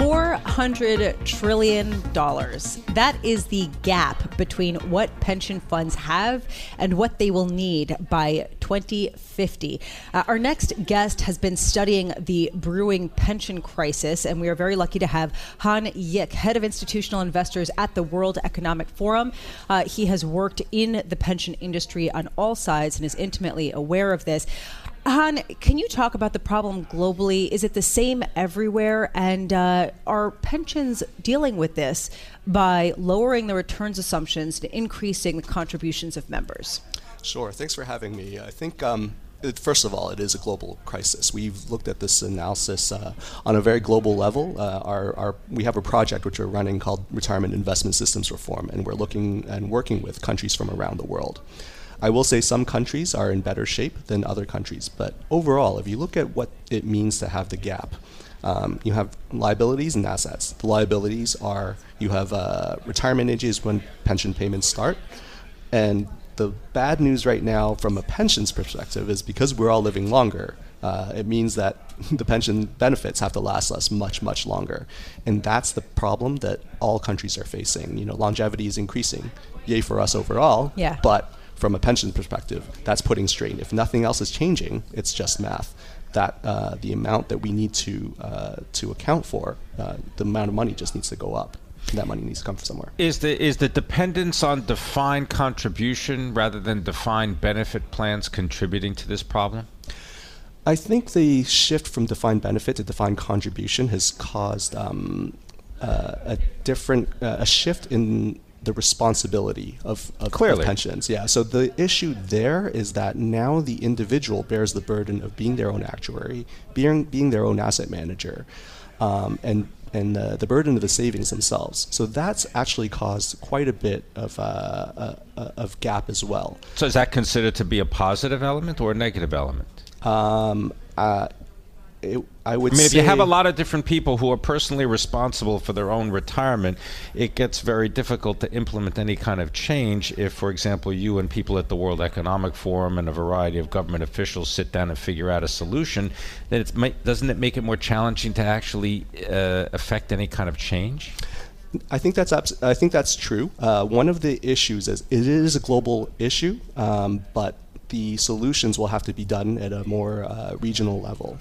$400 trillion. That is the gap between what pension funds have and what they will need by 2050. Uh, our next guest has been studying the brewing pension crisis, and we are very lucky to have Han Yik, head of institutional investors at the World Economic Forum. Uh, he has worked in the pension industry on all sides and is intimately aware of this. Han, can you talk about the problem globally? Is it the same everywhere? And uh, are pensions dealing with this by lowering the returns assumptions and increasing the contributions of members? Sure. Thanks for having me. I think. Um, first of all, it is a global crisis. We've looked at this analysis uh, on a very global level. Uh, our, our, we have a project which we're running called Retirement Investment Systems Reform, and we're looking and working with countries from around the world. I will say some countries are in better shape than other countries, but overall, if you look at what it means to have the gap, um, you have liabilities and assets. The liabilities are you have uh, retirement ages when pension payments start, and the bad news right now from a pensions perspective is because we're all living longer. Uh, it means that the pension benefits have to last us much, much longer. And that's the problem that all countries are facing. You know, longevity is increasing. Yay for us overall. Yeah. But from a pension perspective, that's putting strain. If nothing else is changing, it's just math. That uh, the amount that we need to uh, to account for, uh, the amount of money just needs to go up. That money needs to come from somewhere. Is the is the dependence on defined contribution rather than defined benefit plans contributing to this problem? I think the shift from defined benefit to defined contribution has caused um, uh, a different uh, a shift in the responsibility of, of, Clearly. of pensions. Yeah. So the issue there is that now the individual bears the burden of being their own actuary, being being their own asset manager, um, and and uh, the burden of the savings themselves. So that's actually caused quite a bit of uh, uh, uh of gap as well. So is that considered to be a positive element or a negative element? Um, uh, it, I would. I mean, if you have a lot of different people who are personally responsible for their own retirement, it gets very difficult to implement any kind of change. If, for example, you and people at the World Economic Forum and a variety of government officials sit down and figure out a solution, then it's doesn't it make it more challenging to actually uh, affect any kind of change? I think that's abs- I think that's true. Uh, one of the issues is it is a global issue, um, but the solutions will have to be done at a more uh, regional level.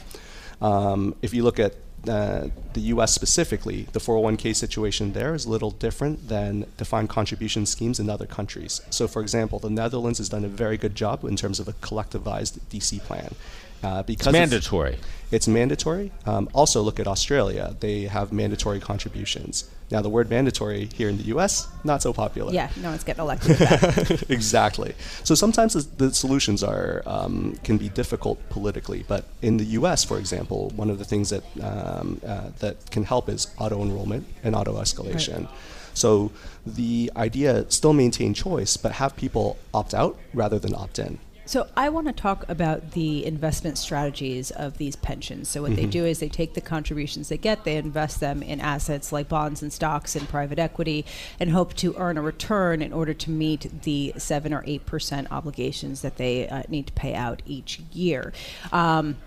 Um, if you look at uh, the US specifically, the 401k situation there is a little different than defined contribution schemes in other countries. So, for example, the Netherlands has done a very good job in terms of a collectivized DC plan. Uh, because it's mandatory. It's, it's mandatory. Um, also, look at Australia. They have mandatory contributions. Now, the word mandatory here in the U.S. not so popular. Yeah, no one's getting elected. Exactly. So sometimes the, the solutions are um, can be difficult politically, but in the U.S., for example, one of the things that um, uh, that can help is auto enrollment and auto escalation. Right. So the idea still maintain choice, but have people opt out rather than opt in. So I want to talk about the investment strategies of these pensions. So what mm-hmm. they do is they take the contributions they get, they invest them in assets like bonds and stocks and private equity, and hope to earn a return in order to meet the seven or eight percent obligations that they uh, need to pay out each year. Um,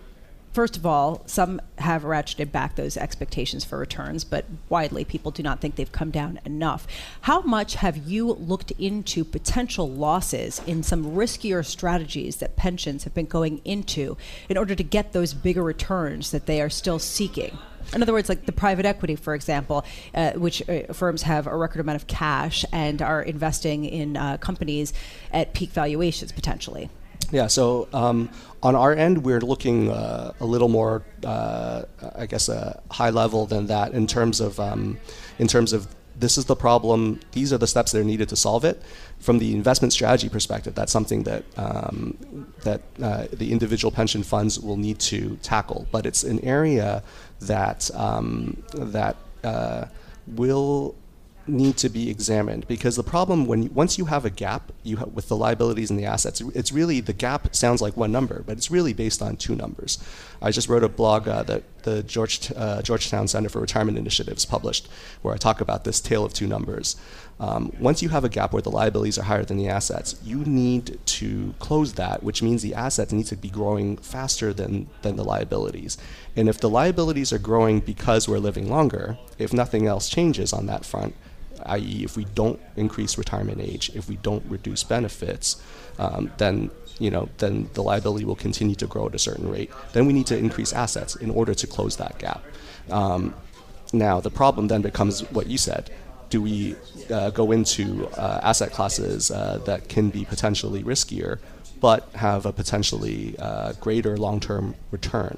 First of all, some have ratcheted back those expectations for returns, but widely people do not think they've come down enough. How much have you looked into potential losses in some riskier strategies that pensions have been going into in order to get those bigger returns that they are still seeking? In other words, like the private equity, for example, uh, which uh, firms have a record amount of cash and are investing in uh, companies at peak valuations potentially. Yeah, so um, on our end, we're looking uh, a little more, uh, I guess, uh, high level than that in terms of um, in terms of this is the problem. These are the steps that are needed to solve it. From the investment strategy perspective, that's something that um, that uh, the individual pension funds will need to tackle. But it's an area that um, that uh, will need to be examined. Because the problem when once you have a gap you ha- with the liabilities and the assets it's really the gap sounds like one number but it's really based on two numbers. I just wrote a blog uh, that the George, uh, georgetown center for retirement initiatives published where i talk about this tale of two numbers. Um, once you have a gap where the liabilities are higher than the assets you need to close that which means the assets need to be growing faster than, than the liabilities. And if the liabilities are growing because we're living longer if nothing else changes on that front i.e., if we don't increase retirement age, if we don't reduce benefits, um, then you know then the liability will continue to grow at a certain rate. Then we need to increase assets in order to close that gap. Um, now the problem then becomes what you said. Do we uh, go into uh, asset classes uh, that can be potentially riskier, but have a potentially uh, greater long-term return?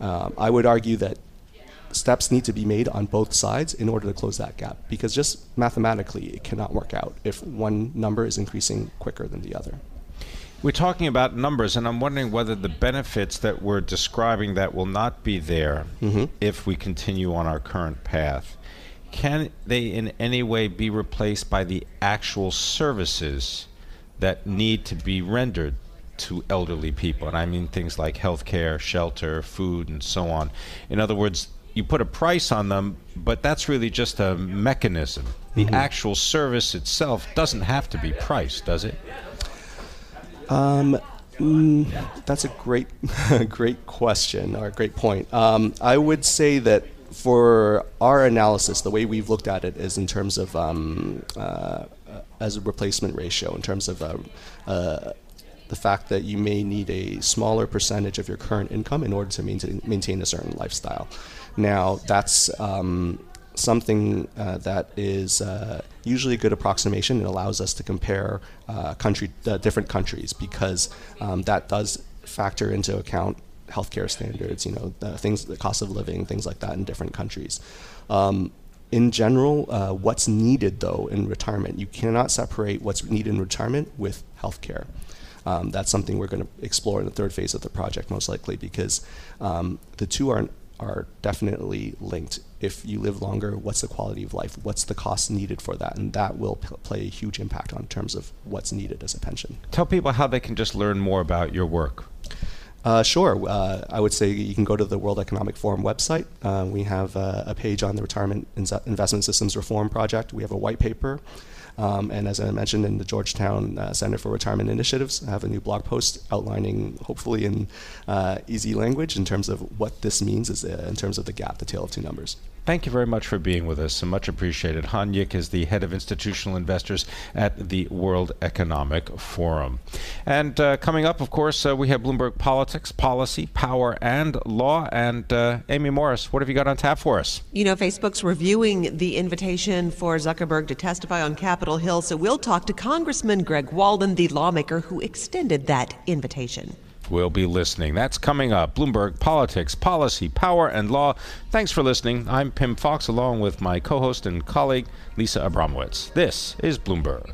Um, I would argue that steps need to be made on both sides in order to close that gap because just mathematically it cannot work out if one number is increasing quicker than the other. We're talking about numbers, and I'm wondering whether the benefits that we're describing that will not be there mm-hmm. if we continue on our current path, can they in any way be replaced by the actual services that need to be rendered to elderly people? And I mean things like health care, shelter, food, and so on. In other words, you put a price on them, but that's really just a mechanism. The mm-hmm. actual service itself doesn't have to be priced, does it? Um, mm, that's a great, great question or a great point. Um, I would say that for our analysis, the way we've looked at it is in terms of um, uh, as a replacement ratio, in terms of uh, uh, the fact that you may need a smaller percentage of your current income in order to maintain, maintain a certain lifestyle. Now, that's um, something uh, that is uh, usually a good approximation. It allows us to compare uh, country, uh, different countries because um, that does factor into account healthcare standards, you know, things, the cost of living, things like that in different countries. Um, in general, uh, what's needed though in retirement, you cannot separate what's needed in retirement with healthcare. Um, that's something we're going to explore in the third phase of the project, most likely, because um, the two are are definitely linked. If you live longer, what's the quality of life? What's the cost needed for that? And that will p- play a huge impact on terms of what's needed as a pension. Tell people how they can just learn more about your work. Uh, sure. Uh, I would say you can go to the World Economic Forum website. Uh, we have uh, a page on the Retirement Investment Systems Reform Project. We have a white paper. Um, and as I mentioned in the Georgetown uh, Center for Retirement Initiatives, I have a new blog post outlining, hopefully in uh, easy language, in terms of what this means is, uh, in terms of the gap, the tale of two numbers. Thank you very much for being with us. So much appreciated. Han Yik is the head of institutional investors at the World Economic Forum. And uh, coming up, of course, uh, we have Bloomberg Politics, Policy, Power, and Law. And uh, Amy Morris, what have you got on tap for us? You know, Facebook's reviewing the invitation for Zuckerberg to testify on Capitol Hill. So we'll talk to Congressman Greg Walden, the lawmaker who extended that invitation will be listening. That's coming up. Bloomberg Politics, Policy, Power, and Law. Thanks for listening. I'm Pim Fox, along with my co host and colleague, Lisa Abramowitz. This is Bloomberg.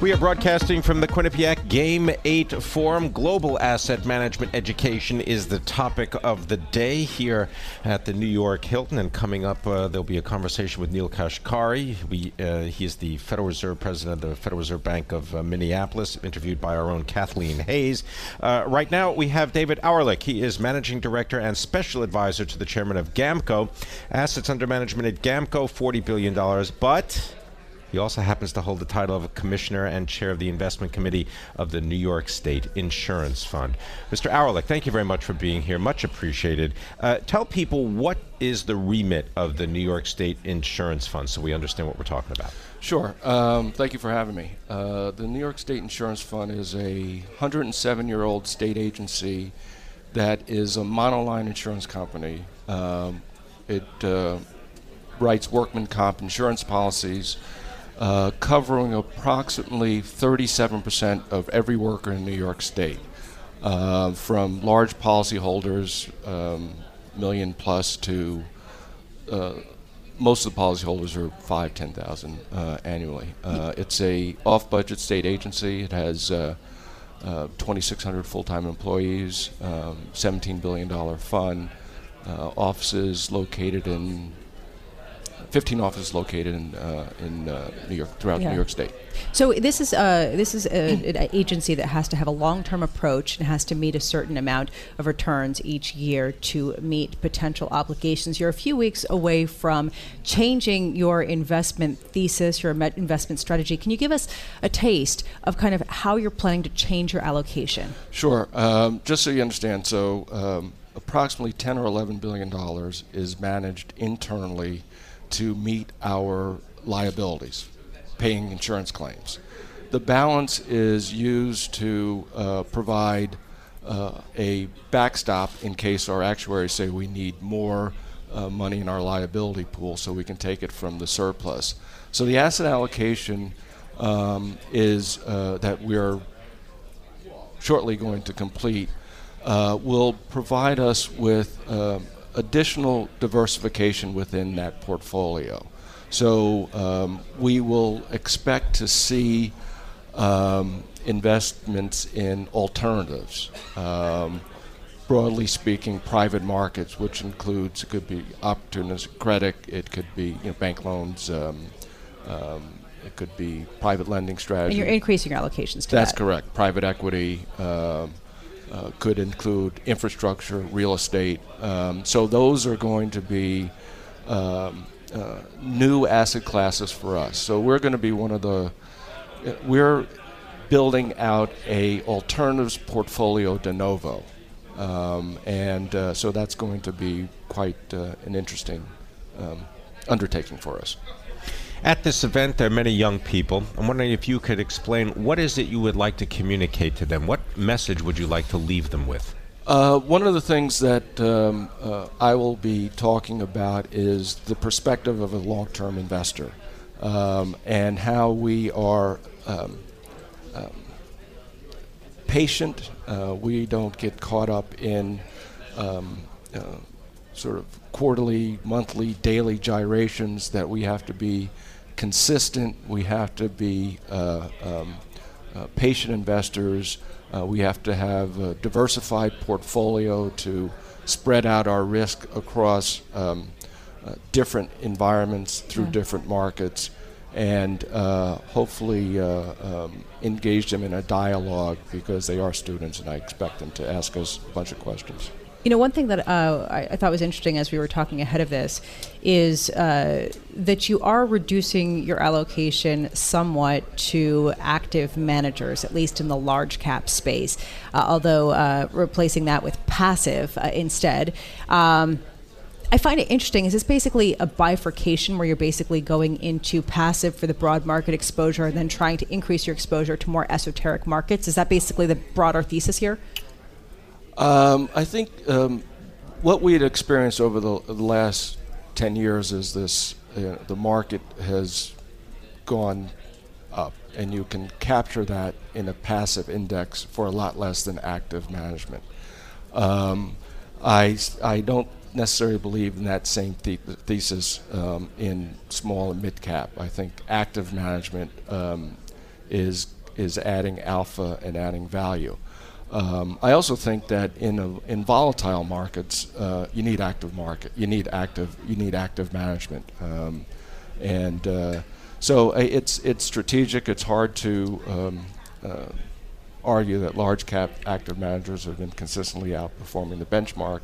We are broadcasting from the Quinnipiac Game 8 Forum. Global asset management education is the topic of the day here at the New York Hilton. And coming up, uh, there'll be a conversation with Neel Kashkari. We, uh, he's the Federal Reserve President of the Federal Reserve Bank of uh, Minneapolis, interviewed by our own Kathleen Hayes. Uh, right now, we have David Ourlicht. He is Managing Director and Special Advisor to the Chairman of GAMCO. Assets under management at GAMCO, $40 billion. But he also happens to hold the title of Commissioner and Chair of the Investment Committee of the New York State Insurance Fund. Mr. Ourlicht, thank you very much for being here. Much appreciated. Uh, tell people what is the remit of the New York State Insurance Fund so we understand what we're talking about. Sure. Um, thank you for having me. Uh, the New York State Insurance Fund is a 107 year old state agency that is a monoline insurance company. Um, it uh, writes workman comp insurance policies uh, covering approximately 37% of every worker in New York State, uh, from large policyholders, um, million plus, to uh, most of the policyholders are five, ten thousand uh, annually. Uh, it's a off-budget state agency. It has uh, 2,600 full-time employees, um, 17 billion dollar fund, offices located in 15 offices located in uh, in uh, New York throughout Yeah. New York State. So this is uh, this is a, an agency that has to have a long-term approach and has to meet a certain amount of returns each year to meet potential obligations. You're a few weeks away from changing your investment thesis, your investment strategy. Can you give us a taste of kind of how you're planning to change your allocation? Sure. Um, just so you understand, so um, approximately 10 or 11 billion dollars is managed internally to meet our liabilities, paying insurance claims. The balance is used to uh, provide uh, a backstop in case our actuaries say we need more uh, money in our liability pool so we can take it from the surplus. So the asset allocation um, is uh, that we're shortly going to complete uh, will provide us with um additional diversification within that portfolio. So um, we will expect to see um, investments in alternatives. Um, broadly speaking, private markets, which includes it could be opportunistic credit, it could be you know, bank loans, um, um, it could be private lending And strategies. you're increasing your allocations to that. That's that. correct. Private equity um, uh, could include infrastructure, real estate. Um, so those are going to be um, uh, new asset classes for us. So we're going to be one of the. uh, We're building out a alternatives portfolio de novo, um, and uh, so that's going to be quite uh, an interesting um, undertaking for us. At this event, there are many young people. I'm wondering if you could explain what is it you would like to communicate to them? What message would you like to leave them with? Uh, one of the things that um, uh, I will be talking about is the perspective of a long term investor um, and how we are um, um, patient. Uh, we don't get caught up in um, uh, sort of quarterly, monthly, daily gyrations, that we have to be consistent, we have to be uh, um, uh, patient investors. Uh, we have to have a diversified portfolio to spread out our risk across um, uh, different environments through Yeah. different markets and uh, hopefully uh, um, engage them in a dialogue because they are students and I expect them to ask us a bunch of questions. You know, one thing that uh, I, I thought was interesting as we were talking ahead of this is uh, that you are reducing your allocation somewhat to active managers, at least in the large cap space, uh, although uh, replacing that with passive uh, instead. Um, I find it interesting. Is this basically a bifurcation where you're basically going into passive for the broad market exposure and then trying to increase your exposure to more esoteric markets? Is that basically the broader thesis here? Um, I think um, what we had experienced over the, the last 10 years is this uh, the market has gone up, and you can capture that in a passive index for a lot less than active management. Um, I, I don't necessarily believe in that same the- thesis um, in small and mid cap. I think active management um, is, is adding alpha and adding value. Um, I also think that in a, in volatile markets, uh, you need active market. You need active. You need active management. Um, and uh, so uh, it's it's strategic. It's hard to um, uh, argue that large cap active managers have been consistently outperforming the benchmark,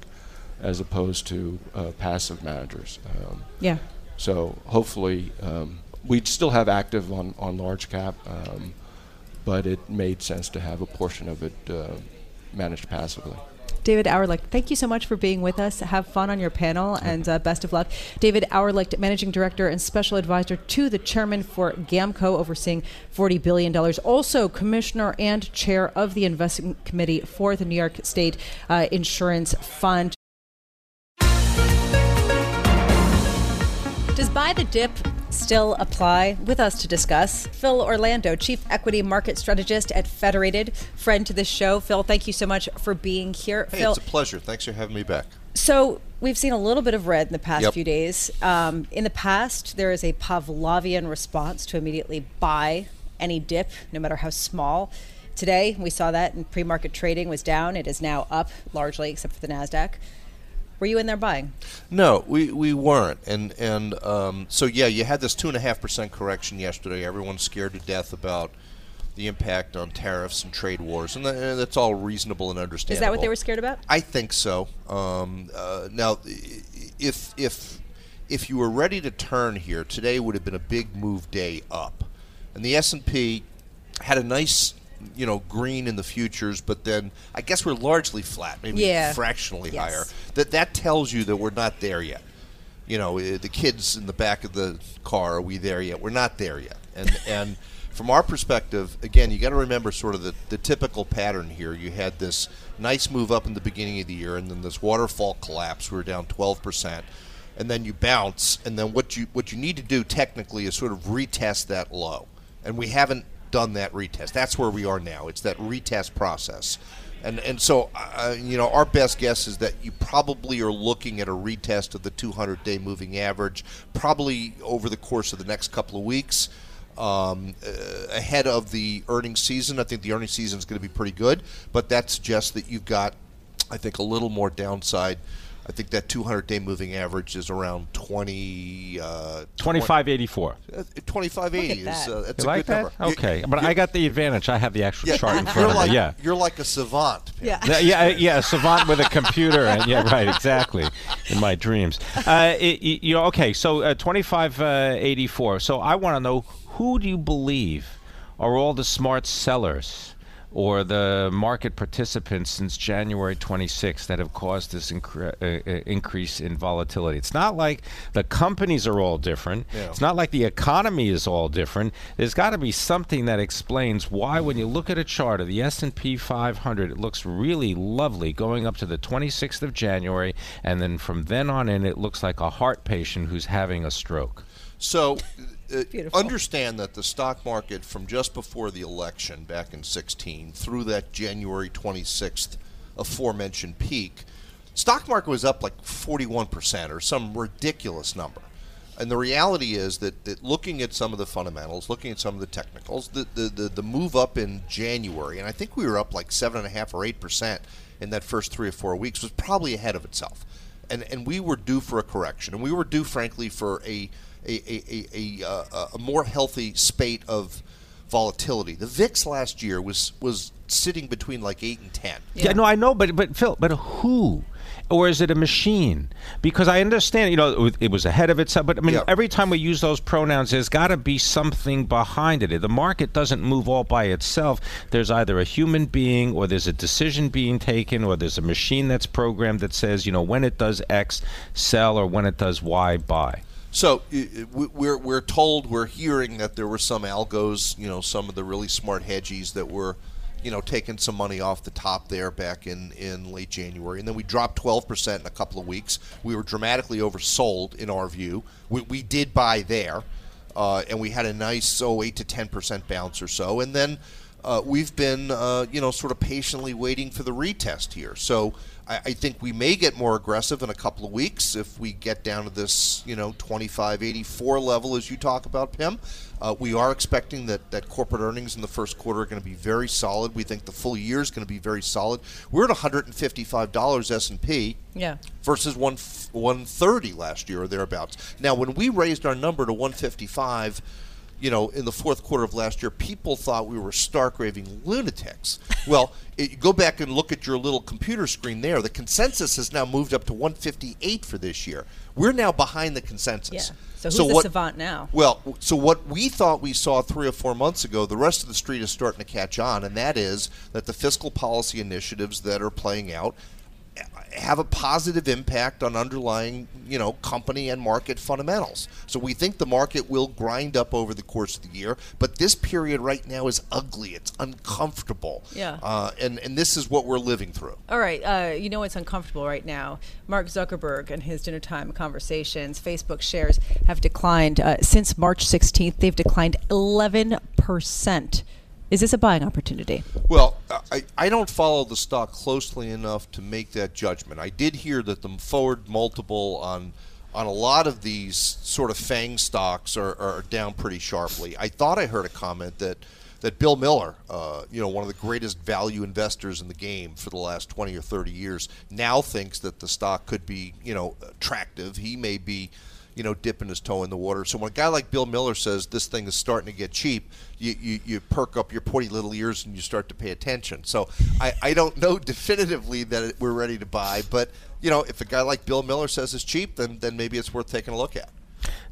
as opposed to uh, passive managers. Um, Yeah. so hopefully, um, we'd still have active on, on large cap, um, but it made sense to have a portion of it uh, managed passively. David Ourlicht, thank you so much for being with us. Have fun on your panel and uh, best of luck. David Ourlicht, Managing Director and Special Advisor to the Chairman for GAMCO, overseeing $40 billion. Also, Commissioner and Chair of the Investment Committee for the New York State uh, Insurance Fund. Does buy the dip still apply? With us to discuss, Phil Orlando, Chief Equity Market Strategist at Federated, friend to this show. Phil, thank you so much for being here. Hey, Phil, it's a pleasure. Thanks for having me back. so we've seen a little bit of red in the past Yep. few days. Um, in the past, there is a Pavlovian response to immediately buy any dip, no matter how small. Today, we saw that in pre-market trading was down. It is now up largely, except for the Nasdaq. Were you in there buying? No, we, we weren't, and and um, so yeah, you had this two and a half percent correction yesterday. Everyone's scared to death about the impact on tariffs and trade wars, and that's all reasonable and understandable. Is that what they were scared about? I think so. Um, uh, now, if if if you were ready to turn here, today would have been a big move day up, and the S and P had a nice you know green in the futures, but then I guess we're largely flat, maybe yeah. fractionally yes. higher. That that tells you that we're not there yet. You know, eh, the kids in the back of the car, are we there yet? We're not there yet, and and from our perspective, again, you got to remember sort of the, the typical pattern here. You had this nice move up in the beginning of the year, and then this waterfall collapse. We were down 12 percent, and then you bounce, and then what you what you need to do technically is sort of retest that low, and we haven't done that retest. That's where we are now. It's that retest process. And, and so, uh, you know, our best guess is that you probably are looking at a retest of the 200 day moving average, probably over the course of the next couple of weeks um, uh, ahead of the earnings season. I think the earnings season is going to be pretty good, but that suggests that you've got, I think, a little more downside. I think that 200 day moving average is around 20. Uh, 2584. Uh, 2580 is uh, that's you a like good that? number. Okay, but I got the advantage. I have the actual Yeah, chart in you're front of like, me. Yeah. You're like a savant. Pam. Yeah. yeah, yeah, savant with a computer, and yeah, right, exactly. In my dreams, uh, it, you know, okay. So uh, twenty-five eighty-four. So I want to know who do you believe are all the smart sellers or the market participants since January 26th that have caused this incre- uh, uh, increase in volatility. It's not like the companies are all different. Yeah. It's not like the economy is all different. There's got to be something that explains why when you look at a chart of the S&P 500 it looks really lovely going up to the 26th of January and then from then on in it looks like a heart patient who's having a stroke. So, uh, understand that the stock market from just before the election back in 16 through that January 26th aforementioned peak, stock market was up like 41% or some ridiculous number. And the reality is that, that looking at some of the fundamentals, looking at some of the technicals, the, the, the, the move up in January, and I think we were up like 7.5 or 8% in that first three or four weeks, was probably ahead of itself. And, and we were due for a correction. And we were due, frankly, for a a, a, a, a, uh, a more healthy spate of volatility. The VIX last year was was sitting between like eight and ten. Yeah, no, I know, but but Phil, but who? Or is it a machine? Because I understand, you know, it was ahead of itself. But I mean, Yeah. every time we use those pronouns, there's got to be something behind it. The market doesn't move all by itself. There's either a human being, or there's a decision being taken, or there's a machine that's programmed that says, you know, when it does X, sell, or when it does Y, buy. So we're we're told we're hearing that there were some algos, you know, some of the really smart hedgies that were, you know, taking some money off the top there back in in late January, and then we dropped 12 percent in a couple of weeks. We were dramatically oversold in our view. We, we did buy there, uh, and we had a nice oh eight to 10 percent bounce or so, and then. Uh, we've been, uh, you know, sort of patiently waiting for the retest here. So I, I think we may get more aggressive in a couple of weeks if we get down to this, you know, 25.84 level as you talk about, Pim. Uh, we are expecting that, that corporate earnings in the first quarter are going to be very solid. We think the full year is going to be very solid. We're at $155 S&P Yeah. versus one 130 last year or thereabouts. Now, when we raised our number to 155, you know, in the fourth quarter of last year, people thought we were stark raving lunatics. Well, it, go back and look at your little computer screen there. The consensus has now moved up to 158 for this year. We're now behind the consensus. Yeah. So who's the what- savant now? well, so what we thought we saw three or four months ago, the rest of the street is starting to catch on, and that is that the fiscal policy initiatives that are playing out have a positive impact on underlying, you know, company and market fundamentals. So we think the market will grind up over the course of the year, but this period right now is ugly. It's uncomfortable. Yeah. Uh, and and this is what we're living through. All right, uh, you know it's uncomfortable right now? Mark Zuckerberg and his dinner time conversations. Facebook shares have declined uh, since March 16th. They've declined 11 percent. Is this a buying opportunity? Well, I, I don't follow the stock closely enough to make that judgment. I did hear that the forward multiple on on a lot of these sort of FANG stocks are, are down pretty sharply. I thought I heard a comment that that Bill Miller, uh, you know, one of the greatest value investors in the game for the last 20 or 30 years, now thinks that the stock could be, you know, attractive. He may be, you know, dipping his toe in the water. So when a guy like Bill Miller says this thing is starting to get cheap, you, you, you perk up your pointy little ears and you start to pay attention. So I, I don't know definitively that it, we're ready to buy, but you know, if a guy like Bill Miller says it's cheap, then then maybe it's worth taking a look at.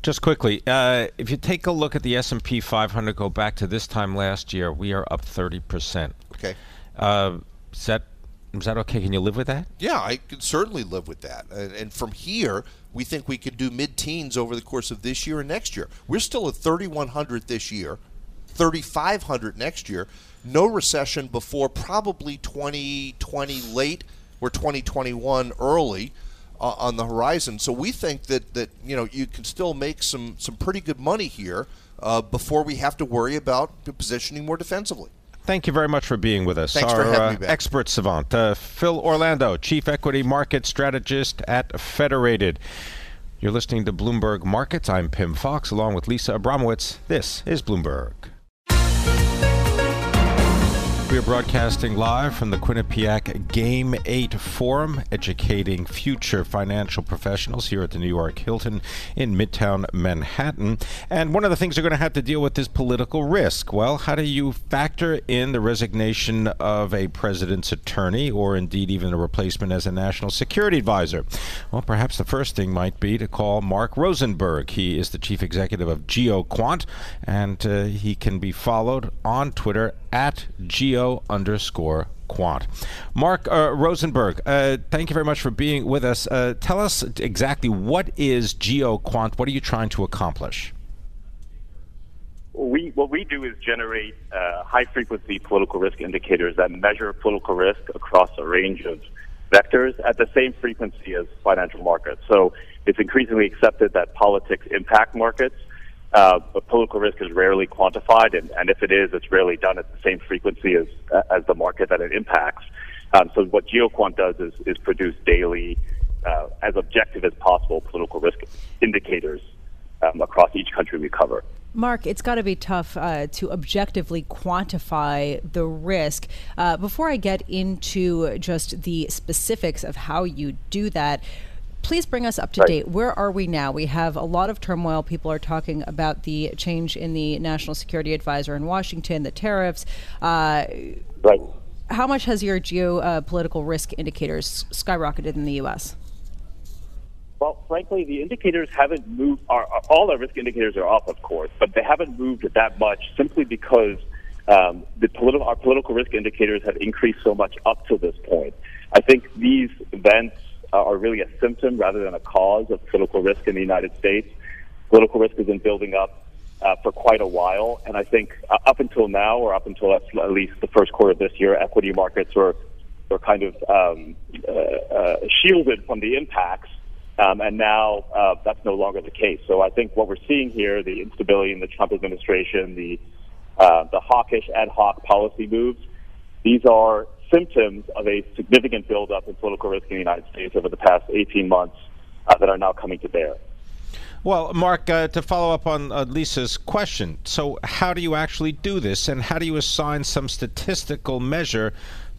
Just quickly, uh, if you take a look at the S and P 500, go back to this time last year, we are up 30 percent. Okay. Uh, is that is that okay? Can you live with that? Yeah, I can certainly live with that. And, from here, we think we could do mid-teens over the course of this year and next year. We're still at 3,100 this year, 3,500 next year. No recession before probably 2020 late or 2021 early uh, on the horizon. So we think that that you know you can still make some some pretty good money here uh, before we have to worry about positioning more defensively. Thank you very much for being with us. Thanks Our for having uh, expert savant, uh, Phil Orlando, Chief Equity Market Strategist at Federated. You're listening to Bloomberg Markets. I'm Pim Fox, along with Lisa Abramowitz. This is Bloomberg. We are broadcasting live from the Quinnipiac Game 8 Forum, educating future financial professionals here at the New York Hilton in Midtown Manhattan. And one of the things you're going to have to deal with is political risk. Well, how do you factor in the resignation of a president's attorney or indeed even a replacement as a national security advisor? Well, perhaps the first thing might be to call Mark Rosenberg. He is the chief executive of GeoQuant, and uh, he can be followed on Twitter at geo underscore quant. Mark uh, Rosenberg, uh, thank you very much for being with us. Uh, tell us exactly what is GeoQuant? What are you trying to accomplish? We, what we do is generate uh, high frequency political risk indicators that measure political risk across a range of vectors at the same frequency as financial markets. So it's increasingly accepted that politics impact markets uh, but political risk is rarely quantified, and, and if it is, it's rarely done at the same frequency as as the market that it impacts. Um, so what GeoQuant does is, is produce daily, uh, as objective as possible, political risk indicators um, across each country we cover. Mark, it's got to be tough uh, to objectively quantify the risk. Uh, before I get into just the specifics of how you do that, please bring us up to right. date. Where are we now? We have a lot of turmoil. People are talking about the change in the national security advisor in Washington, the tariffs. Uh, right. How much has your geopolitical uh, risk indicators skyrocketed in the U.S.? Well, frankly, the indicators haven't moved. Our, all our risk indicators are up, of course, but they haven't moved that much simply because um, the politi- our political risk indicators have increased so much up to this point. I think these events are really a symptom rather than a cause of political risk in the United States. Political risk has been building up uh, for quite a while, and I think uh, up until now, or up until at least the first quarter of this year, equity markets were were kind of um, uh, uh, shielded from the impacts, um, and now uh, that's no longer the case. So I think what we're seeing here, the instability in the Trump administration, the uh, the hawkish ad hoc policy moves, these are symptoms of a significant buildup in political risk in the United States over the past 18 months uh, that are now coming to bear. Well, Mark, uh, to follow up on uh, Lisa's question, so how do you actually do this, and how do you assign some statistical measure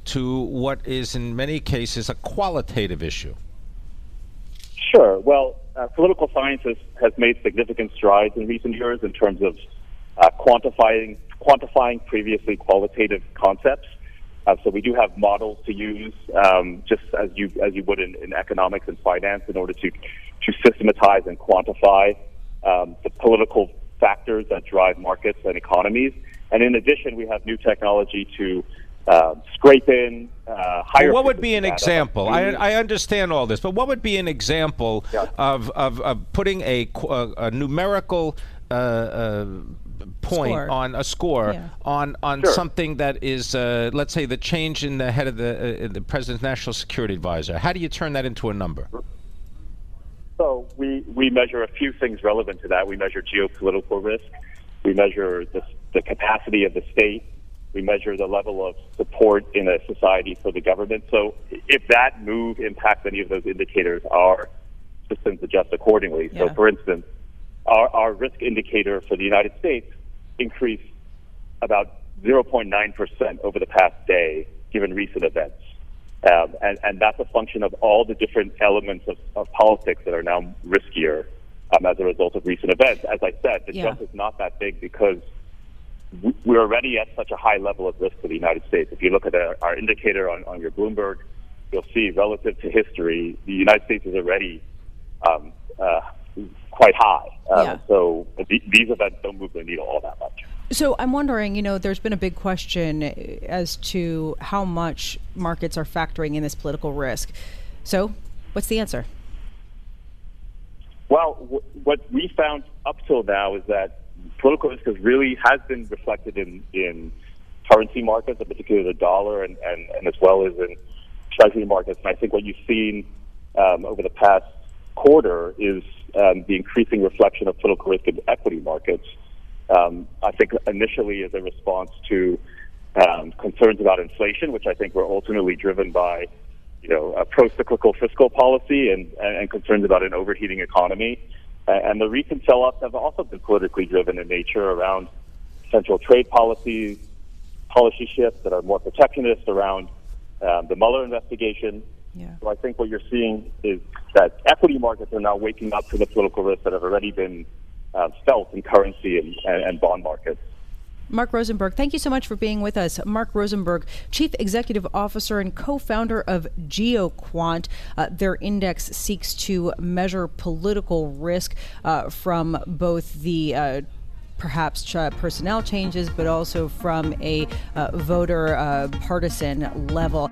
to what is, in many cases, a qualitative issue? Sure. Well, uh, political science has, has made significant strides in recent years in terms of uh, quantifying quantifying previously qualitative concepts. Uh, so we do have models to use, um, just as you as you would in, in, economics and finance, in order to to systematize and quantify um, the political factors that drive markets and economies. And in addition, we have new technology to uh, scrape in uh, higher. Well, what would be an example? I, I understand all this, but what would be an example yeah. of, of, of putting a, a, a numerical uh, uh point score. on a score yeah. on on sure. something that is, uh, let's say, the change in the head of the uh, the president's national security advisor. How do you turn that into a number? So we we measure a few things relevant to that. We measure geopolitical risk. We measure the the capacity of the state. We measure the level of support in a society for the government. So if that move impacts any of those indicators, our systems adjust accordingly. Yeah. So, for instance, our, our risk indicator for the United States increased about 0.9% over the past day, given recent events. Um, and, and that's a function of all the different elements of, of politics that are now riskier um, as a result of recent events. As I said, the Yeah. jump is not that big because we- we're already at such a high level of risk to the United States. If you look at our, our indicator on, on your Bloomberg, you'll see relative to history, the United States is already um, uh, quite high. Um, Yeah. So th- these events don't move the needle all that much. So I'm wondering, you know, there's been a big question as to how much markets are factoring in this political risk. So, what's the answer? Well, w- what we found up till now is that political risk has really has been reflected in, in currency markets, in particular the dollar, and, and, and as well as in treasury markets. And I think what you've seen um, over the past quarter is um, the increasing reflection of political risk in equity markets. Um, I think initially as a response to um, concerns about inflation, which I think were ultimately driven by you know, a pro-cyclical fiscal policy and, and concerns about an overheating economy. And the recent sell-offs have also been politically driven in nature around central trade policies, policy shifts that are more protectionist around um, the Mueller investigation. Yeah. So I think what you're seeing is that equity markets are now waking up to the political risks that have already been uh, felt in currency and, and, and bond markets. Mark Rosenberg, thank you so much for being with us. Mark Rosenberg, Chief Executive Officer and co founder of GeoQuant. Uh, their index seeks to measure political risk uh, from both the uh, perhaps ch- personnel changes, but also from a uh, voter uh, partisan level.